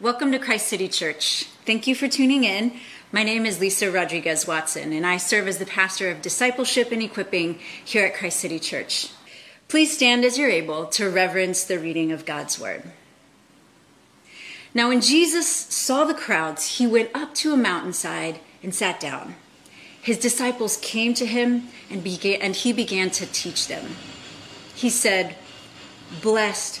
Welcome to Christ City Church. Thank you for tuning in. My name is Lisa Rodriguez Watson, and I serve as the pastor of discipleship and equipping here at Christ City Church. Please stand as you're able to reverence the reading of God's Word. Now, when Jesus saw the crowds, he went up to a mountainside and sat down. His disciples came to him and, began, and he began to teach them. He said, Blessed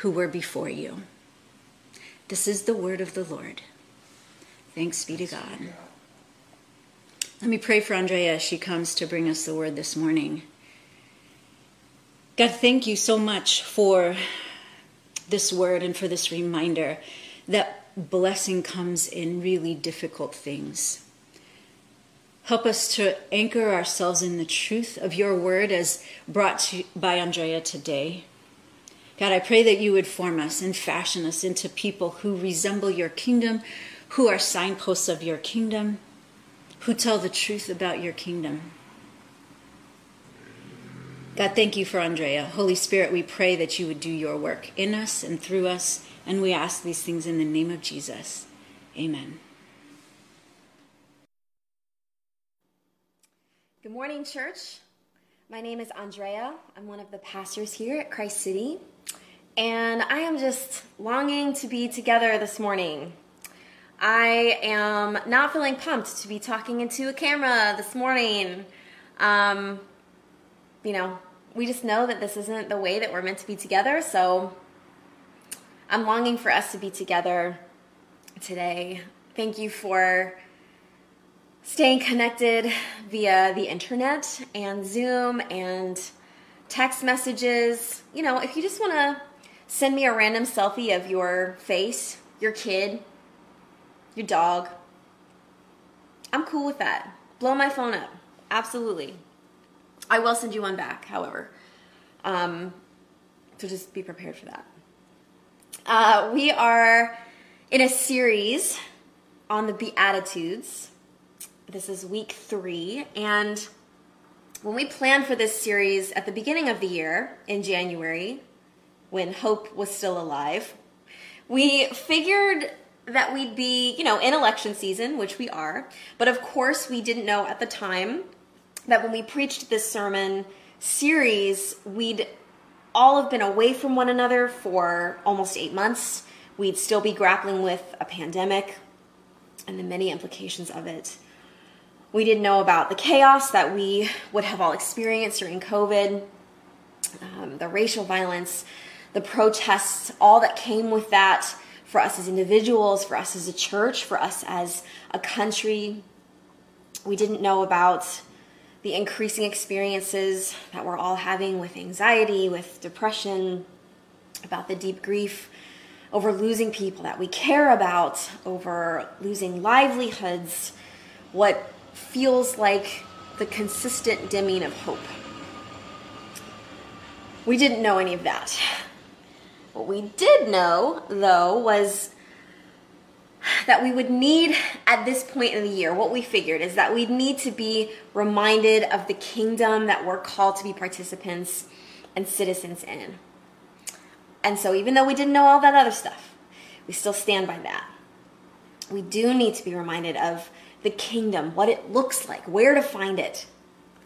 who were before you. This is the word of the Lord. Thanks be to God. Let me pray for Andrea as she comes to bring us the word this morning. God, thank you so much for this word and for this reminder that blessing comes in really difficult things. Help us to anchor ourselves in the truth of your word as brought to, by Andrea today. God, I pray that you would form us and fashion us into people who resemble your kingdom, who are signposts of your kingdom, who tell the truth about your kingdom. God, thank you for Andrea. Holy Spirit, we pray that you would do your work in us and through us, and we ask these things in the name of Jesus. Amen. Good morning, church. My name is Andrea. I'm one of the pastors here at Christ City, and I am just longing to be together this morning. I am not feeling pumped to be talking into a camera this morning. Um, you know, we just know that this isn't the way that we're meant to be together, so I'm longing for us to be together today. Thank you for staying connected via the internet and Zoom and text messages. You know, if you just want to send me a random selfie of your face, your kid, your dog, I'm cool with that. Blow my phone up. Absolutely. I will send you one back, however. Um, so just be prepared for that. Uh, we are in a series on the Beatitudes. This is week three. And when we planned for this series at the beginning of the year in January, when hope was still alive, we figured that we'd be, you know, in election season, which we are. But of course, we didn't know at the time that when we preached this sermon series, we'd all have been away from one another for almost eight months. We'd still be grappling with a pandemic and the many implications of it. We didn't know about the chaos that we would have all experienced during COVID, um, the racial violence, the protests, all that came with that for us as individuals, for us as a church, for us as a country. We didn't know about the increasing experiences that we're all having with anxiety, with depression, about the deep grief over losing people that we care about, over losing livelihoods, what feels like the consistent dimming of hope. We didn't know any of that. What we did know, though, was that we would need at this point in the year, what we figured is that we'd need to be reminded of the kingdom that we're called to be participants and citizens in. And so, even though we didn't know all that other stuff, we still stand by that. We do need to be reminded of the kingdom, what it looks like, where to find it,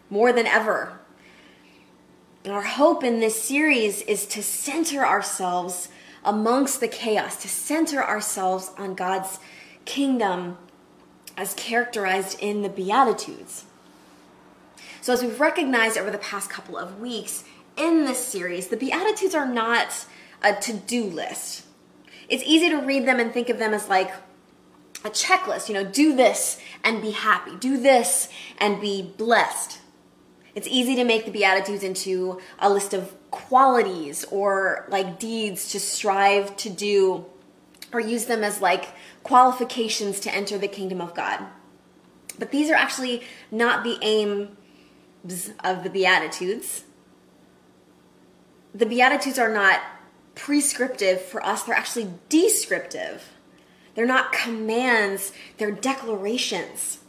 more than ever. Our hope in this series is to center ourselves amongst the chaos, to center ourselves on God's kingdom as characterized in the Beatitudes. So, as we've recognized over the past couple of weeks in this series, the Beatitudes are not a to do list. It's easy to read them and think of them as like a checklist, you know, do this and be happy, do this and be blessed. It's easy to make the Beatitudes into a list of qualities or like deeds to strive to do or use them as like qualifications to enter the kingdom of God. But these are actually not the aims of the Beatitudes. The Beatitudes are not prescriptive for us, they're actually descriptive. They're not commands, they're declarations.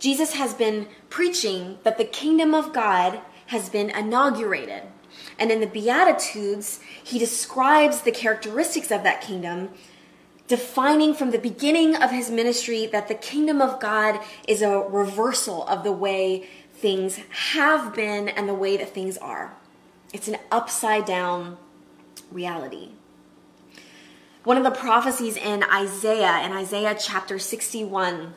Jesus has been preaching that the kingdom of God has been inaugurated. And in the Beatitudes, he describes the characteristics of that kingdom, defining from the beginning of his ministry that the kingdom of God is a reversal of the way things have been and the way that things are. It's an upside down reality. One of the prophecies in Isaiah, in Isaiah chapter 61,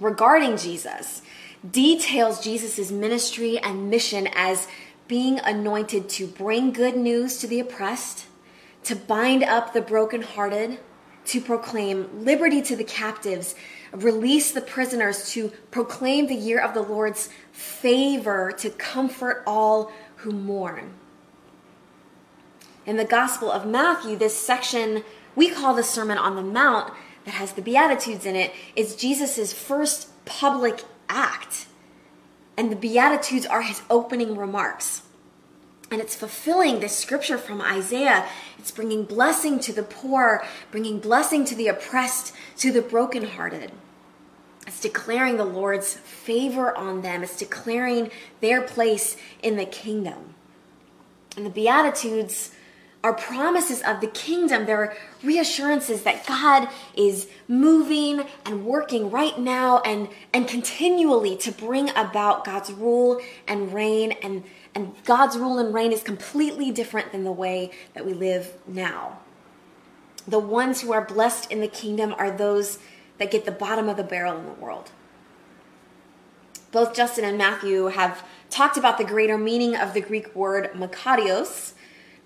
regarding Jesus, details Jesus' ministry and mission as being anointed to bring good news to the oppressed, to bind up the brokenhearted, to proclaim liberty to the captives, release the prisoners, to proclaim the year of the Lord's favor, to comfort all who mourn. In the Gospel of Matthew, this section we call the Sermon on the Mount that has the Beatitudes in it is Jesus' first public act and the Beatitudes are his opening remarks. And it's fulfilling this scripture from Isaiah. It's bringing blessing to the poor, bringing blessing to the oppressed, to the brokenhearted. It's declaring the Lord's favor on them. It's declaring their place in the kingdom. And the Beatitudes are promises of the kingdom. They're reassurances that God is moving and working right now and, and continually to bring about God's rule and reign. And, and God's rule and reign is completely different than the way that we live now. The ones who are blessed in the kingdom are those that get the bottom of the barrel in the world. Both Justin and Matthew have talked about the greater meaning of the Greek word makarios,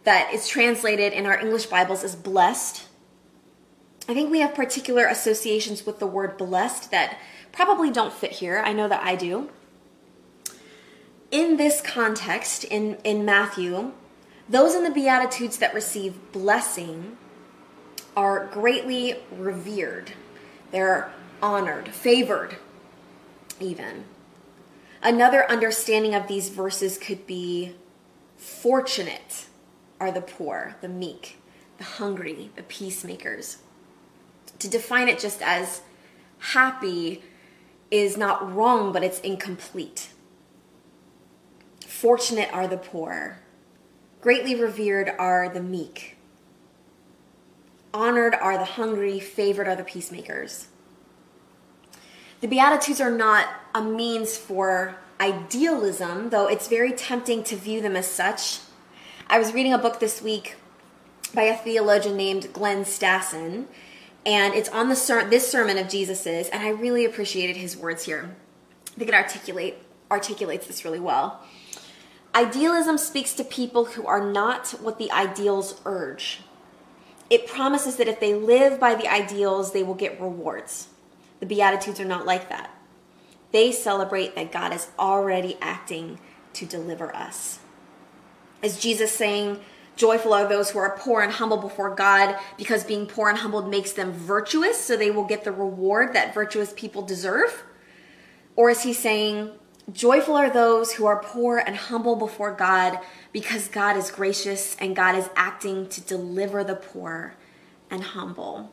that is translated in our English Bibles as blessed. I think we have particular associations with the word blessed that probably don't fit here. I know that I do. In this context, in, in Matthew, those in the Beatitudes that receive blessing are greatly revered. They're honored, favored, even. Another understanding of these verses could be fortunate are the poor, the meek, the hungry, the peacemakers. To define it just as happy is not wrong, but it's incomplete. Fortunate are the poor. Greatly revered are the meek. Honored are the hungry. Favored are the peacemakers. The Beatitudes are not a means for idealism, though it's very tempting to view them as such. I was reading a book this week by a theologian named Glenn Stassen, and it's on the ser- this sermon of Jesus's, and I really appreciated his words here. I think it articulate articulates this really well. Idealism speaks to people who are not what the ideals urge. It promises that if they live by the ideals, they will get rewards. The Beatitudes are not like that. They celebrate that God is already acting to deliver us. Is Jesus saying, Joyful are those who are poor and humble before God because being poor and humbled makes them virtuous, so they will get the reward that virtuous people deserve? Or is he saying, Joyful are those who are poor and humble before God because God is gracious and God is acting to deliver the poor and humble?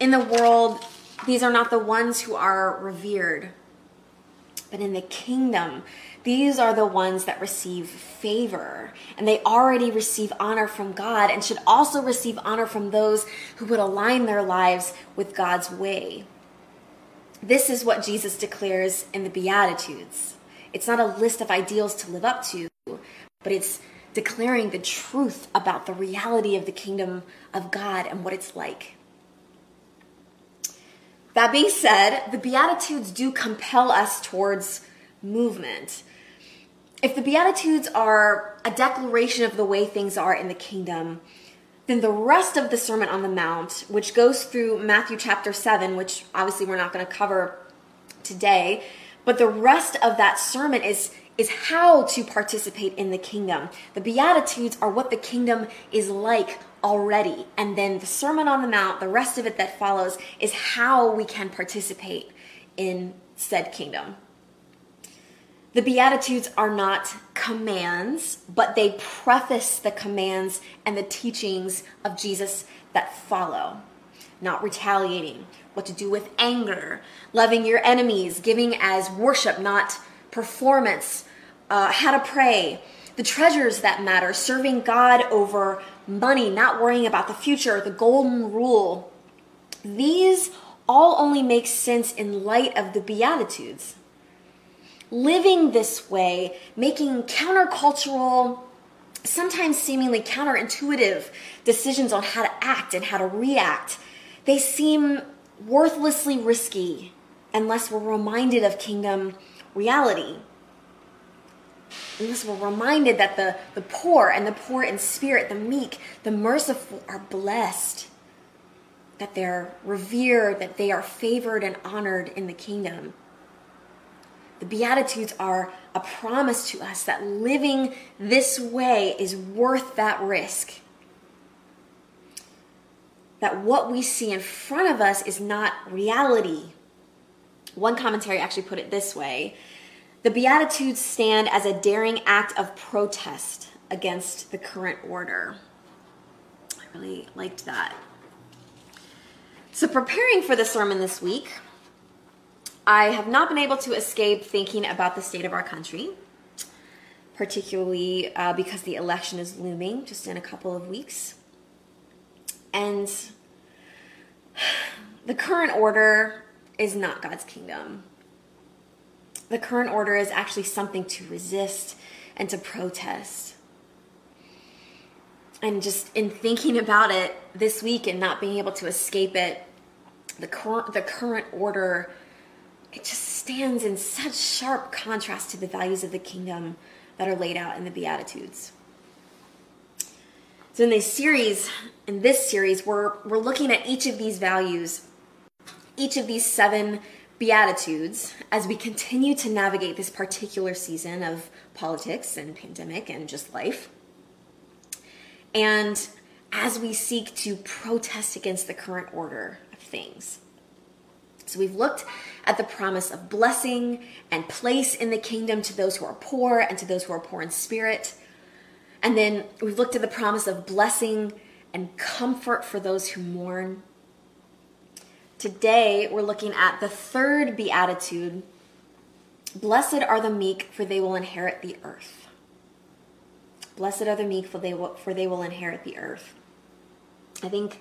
In the world, these are not the ones who are revered, but in the kingdom, these are the ones that receive favor, and they already receive honor from God and should also receive honor from those who would align their lives with God's way. This is what Jesus declares in the Beatitudes. It's not a list of ideals to live up to, but it's declaring the truth about the reality of the kingdom of God and what it's like. That being said, the Beatitudes do compel us towards movement. If the Beatitudes are a declaration of the way things are in the kingdom, then the rest of the Sermon on the Mount, which goes through Matthew chapter 7, which obviously we're not going to cover today, but the rest of that sermon is is how to participate in the kingdom. The Beatitudes are what the kingdom is like already. And then the Sermon on the Mount, the rest of it that follows, is how we can participate in said kingdom. The Beatitudes are not commands, but they preface the commands and the teachings of Jesus that follow. Not retaliating, what to do with anger, loving your enemies, giving as worship, not performance, uh, how to pray, the treasures that matter, serving God over money, not worrying about the future, the golden rule. These all only make sense in light of the Beatitudes living this way, making countercultural, sometimes seemingly counterintuitive decisions on how to act and how to react, they seem worthlessly risky unless we're reminded of kingdom reality. Unless we're reminded that the, the poor and the poor in spirit, the meek, the merciful are blessed, that they're revered, that they are favored and honored in the kingdom. The Beatitudes are a promise to us that living this way is worth that risk. That what we see in front of us is not reality. One commentary actually put it this way The Beatitudes stand as a daring act of protest against the current order. I really liked that. So, preparing for the sermon this week, I have not been able to escape thinking about the state of our country, particularly uh, because the election is looming just in a couple of weeks. And the current order is not God's kingdom. The current order is actually something to resist and to protest. And just in thinking about it this week and not being able to escape it, the current, the current order it just stands in such sharp contrast to the values of the kingdom that are laid out in the Beatitudes. So in this series, in this series, we're we're looking at each of these values, each of these seven beatitudes as we continue to navigate this particular season of politics and pandemic and just life. And as we seek to protest against the current order of things. So we've looked at the promise of blessing and place in the kingdom to those who are poor and to those who are poor in spirit. And then we've looked at the promise of blessing and comfort for those who mourn. Today, we're looking at the third beatitude Blessed are the meek, for they will inherit the earth. Blessed are the meek, for they will, for they will inherit the earth. I think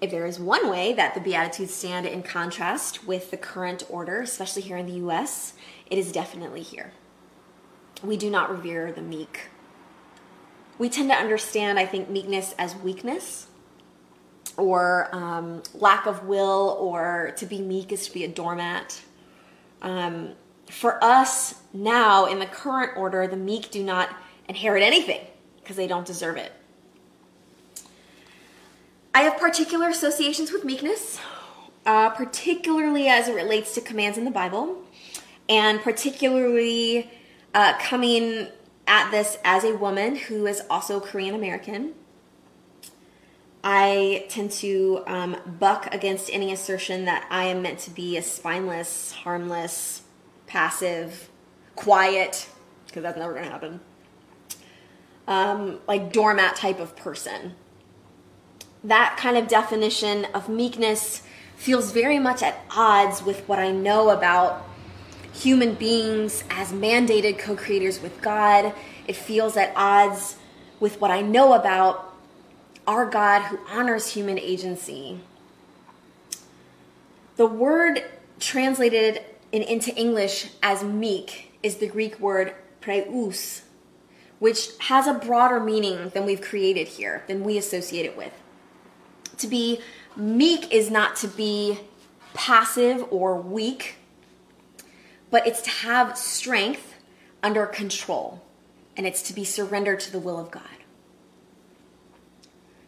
if there is one way that the Beatitudes stand in contrast with the current order, especially here in the US, it is definitely here. We do not revere the meek. We tend to understand, I think, meekness as weakness or um, lack of will, or to be meek is to be a doormat. Um, for us now, in the current order, the meek do not inherit anything because they don't deserve it. I have particular associations with meekness, uh, particularly as it relates to commands in the Bible, and particularly uh, coming at this as a woman who is also Korean American. I tend to um, buck against any assertion that I am meant to be a spineless, harmless, passive, quiet, because that's never going to happen, um, like doormat type of person that kind of definition of meekness feels very much at odds with what I know about human beings as mandated co creators with God. It feels at odds with what I know about our God who honors human agency. The word translated in, into English as meek is the Greek word praeus, which has a broader meaning than we've created here, than we associate it with. To be meek is not to be passive or weak, but it's to have strength under control, and it's to be surrendered to the will of God.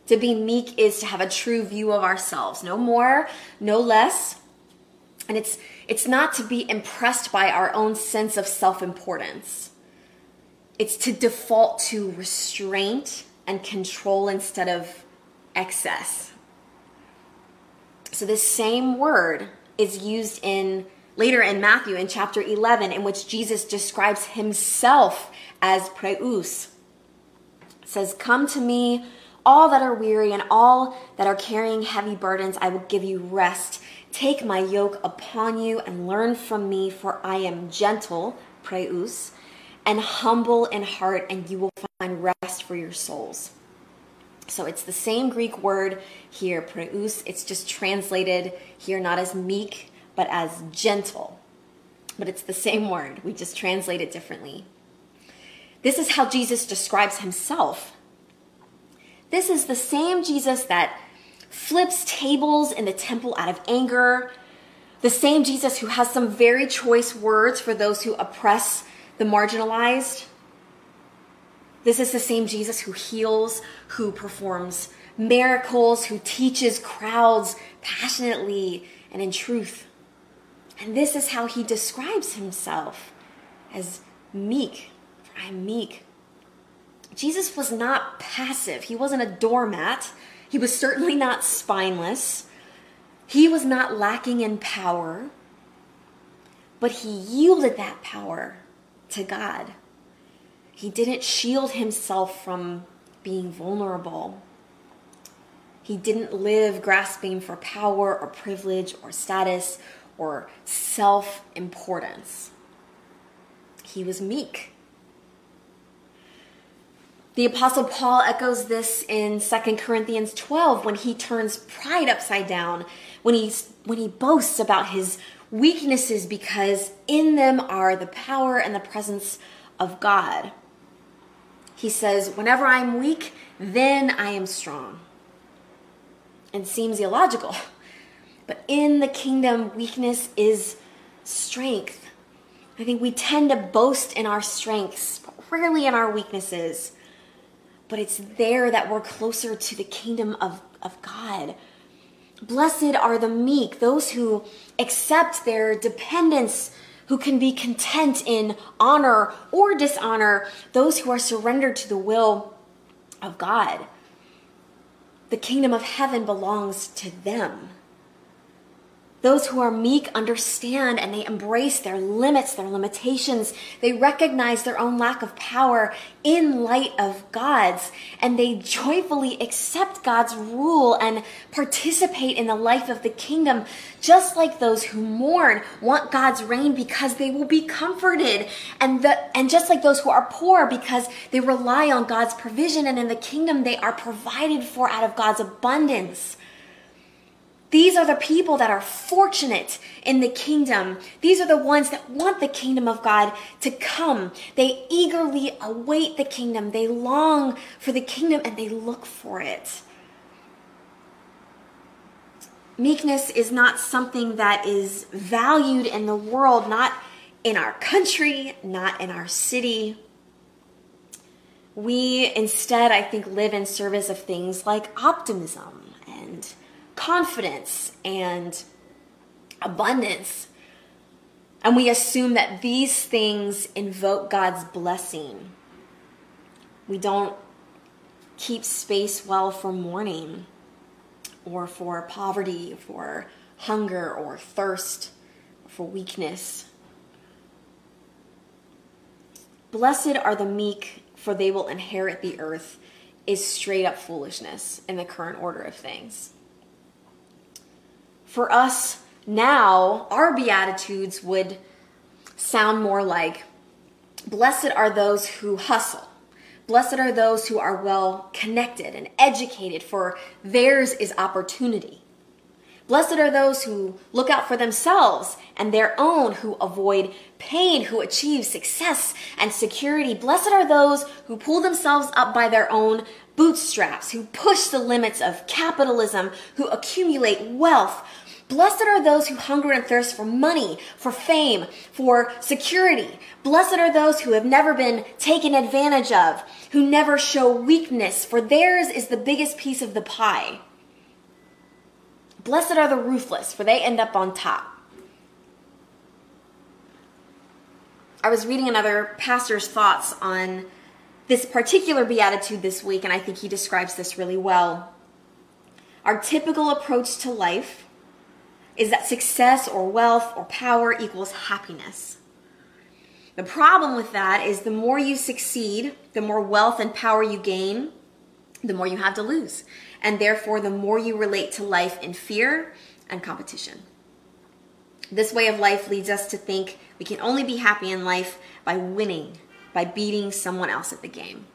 To be meek is to have a true view of ourselves, no more, no less. And it's it's not to be impressed by our own sense of self-importance. It's to default to restraint and control instead of excess. So this same word is used in later in Matthew in chapter 11 in which Jesus describes himself as praeus. It says, "Come to me, all that are weary and all that are carrying heavy burdens, I will give you rest. Take my yoke upon you and learn from me, for I am gentle, praeus, and humble in heart, and you will find rest for your souls." So it's the same Greek word here, praeus. It's just translated here not as meek, but as gentle. But it's the same word. We just translate it differently. This is how Jesus describes himself. This is the same Jesus that flips tables in the temple out of anger, the same Jesus who has some very choice words for those who oppress the marginalized, this is the same Jesus who heals, who performs miracles, who teaches crowds passionately and in truth. And this is how he describes himself as meek. For I am meek. Jesus was not passive, he wasn't a doormat. He was certainly not spineless. He was not lacking in power, but he yielded that power to God. He didn't shield himself from being vulnerable. He didn't live grasping for power or privilege or status or self importance. He was meek. The Apostle Paul echoes this in 2 Corinthians 12 when he turns pride upside down, when, he's, when he boasts about his weaknesses because in them are the power and the presence of God. He says, Whenever I'm weak, then I am strong. And seems illogical. But in the kingdom, weakness is strength. I think we tend to boast in our strengths, but rarely in our weaknesses. But it's there that we're closer to the kingdom of, of God. Blessed are the meek, those who accept their dependence who can be content in honor or dishonor, those who are surrendered to the will of God. The kingdom of heaven belongs to them. Those who are meek understand and they embrace their limits, their limitations. They recognize their own lack of power in light of God's, and they joyfully accept God's rule and participate in the life of the kingdom, just like those who mourn want God's reign because they will be comforted, and the, and just like those who are poor because they rely on God's provision, and in the kingdom they are provided for out of God's abundance. These are the people that are fortunate in the kingdom. These are the ones that want the kingdom of God to come. They eagerly await the kingdom. They long for the kingdom and they look for it. Meekness is not something that is valued in the world, not in our country, not in our city. We instead, I think, live in service of things like optimism confidence and abundance. And we assume that these things invoke God's blessing. We don't keep space well for mourning or for poverty, for hunger or thirst, for weakness. Blessed are the meek, for they will inherit the earth, is straight up foolishness in the current order of things for us now, our Beatitudes would sound more like Blessed are those who hustle. Blessed are those who are well connected and educated, for theirs is opportunity. Blessed are those who look out for themselves and their own, who avoid pain, who achieve success and security. Blessed are those who pull themselves up by their own bootstraps, who push the limits of capitalism, who accumulate wealth, Blessed are those who hunger and thirst for money, for fame, for security. Blessed are those who have never been taken advantage of, who never show weakness, for theirs is the biggest piece of the pie. Blessed are the ruthless, for they end up on top. I was reading another pastor's thoughts on this particular beatitude this week, and I think he describes this really well. Our typical approach to life is that success or wealth or power equals happiness. The problem with that is the more you succeed, the more wealth and power you gain, the more you have to lose. And therefore, the more you relate to life in fear and competition. This way of life leads us to think we can only be happy in life by winning, by beating someone else at the game.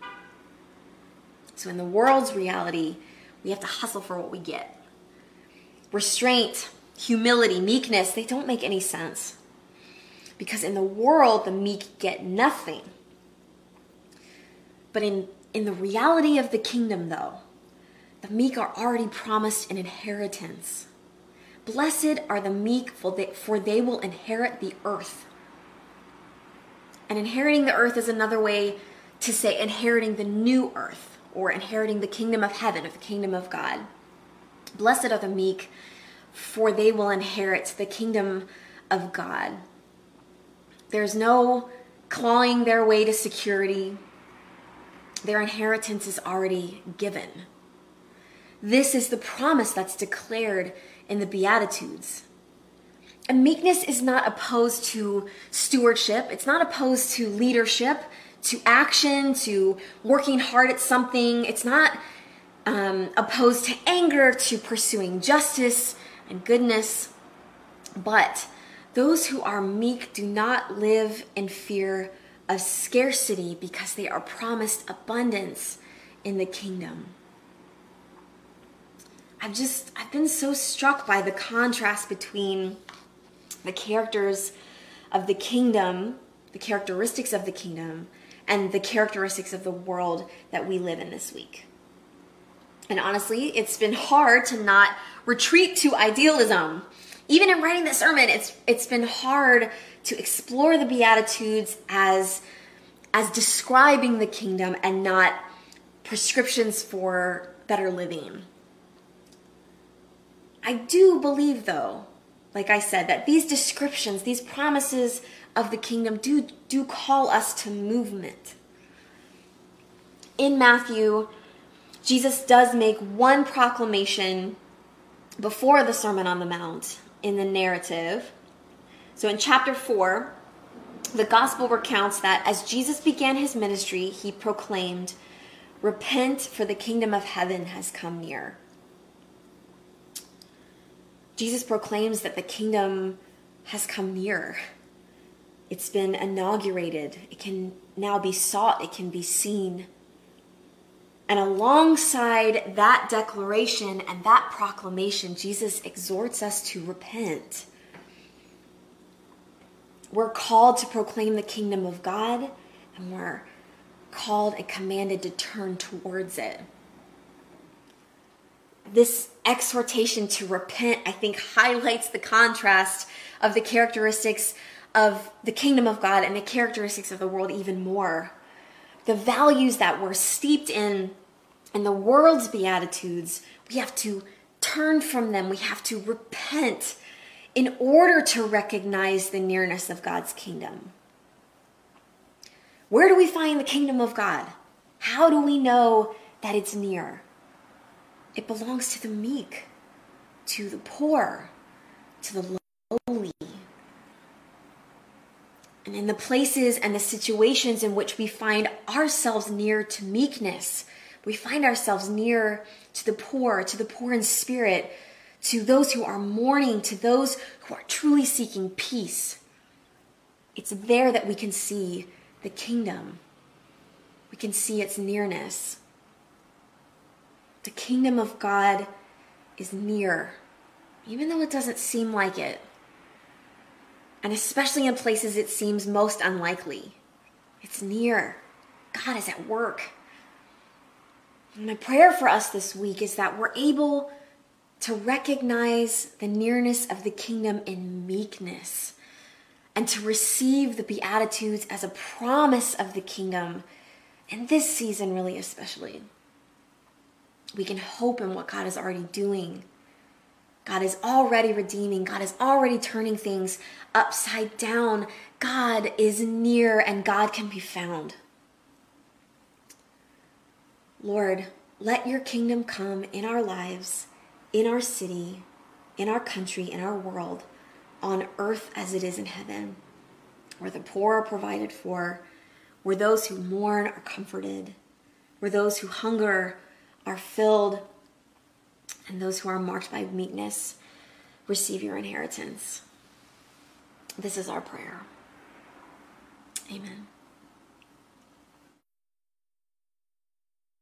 So, in the world's reality, we have to hustle for what we get. Restraint, humility, meekness, they don't make any sense. Because in the world, the meek get nothing. But in, in the reality of the kingdom, though, the meek are already promised an inheritance. Blessed are the meek, for they, for they will inherit the earth. And inheriting the earth is another way to say inheriting the new earth or inheriting the kingdom of heaven or the kingdom of God. Blessed are the meek, for they will inherit the kingdom of God. There's no clawing their way to security, their inheritance is already given. This is the promise that's declared in the Beatitudes. And meekness is not opposed to stewardship, it's not opposed to leadership, to action, to working hard at something. It's not um, opposed to anger, to pursuing justice and goodness. But those who are meek do not live in fear of scarcity because they are promised abundance in the kingdom. I've just, I've been so struck by the contrast between the characters of the kingdom, the characteristics of the kingdom, and the characteristics of the world that we live in this week. And honestly, it's been hard to not retreat to idealism. Even in writing this sermon, it's it's been hard to explore the beatitudes as as describing the kingdom and not prescriptions for better living. I do believe though, like I said, that these descriptions, these promises of the kingdom do do call us to movement. In Matthew Jesus does make one proclamation before the Sermon on the Mount in the narrative. So in chapter 4, the gospel recounts that as Jesus began his ministry, he proclaimed, Repent, for the kingdom of heaven has come near. Jesus proclaims that the kingdom has come near. It's been inaugurated. It can now be sought, it can be seen. And alongside that declaration and that proclamation, Jesus exhorts us to repent. We're called to proclaim the kingdom of God, and we're called and commanded to turn towards it. This exhortation to repent, I think, highlights the contrast of the characteristics of the kingdom of God and the characteristics of the world even more. The values that we're steeped in in the world's beatitudes, we have to turn from them. We have to repent in order to recognize the nearness of God's kingdom. Where do we find the kingdom of God? How do we know that it's near? It belongs to the meek, to the poor, to the lowly. And in the places and the situations in which we find ourselves near to meekness, we find ourselves near to the poor, to the poor in spirit, to those who are mourning, to those who are truly seeking peace. It's there that we can see the kingdom. We can see its nearness. The kingdom of God is near, even though it doesn't seem like it. And especially in places it seems most unlikely. It's near. God is at work. And my prayer for us this week is that we're able to recognize the nearness of the kingdom in meekness, and to receive the Beatitudes as a promise of the kingdom, in this season, really especially. We can hope in what God is already doing. God is already redeeming. God is already turning things upside down. God is near and God can be found. Lord, let your kingdom come in our lives, in our city, in our country, in our world, on earth as it is in heaven, where the poor are provided for, where those who mourn are comforted, where those who hunger are filled, and those who are marked by meekness receive your inheritance. This is our prayer. Amen.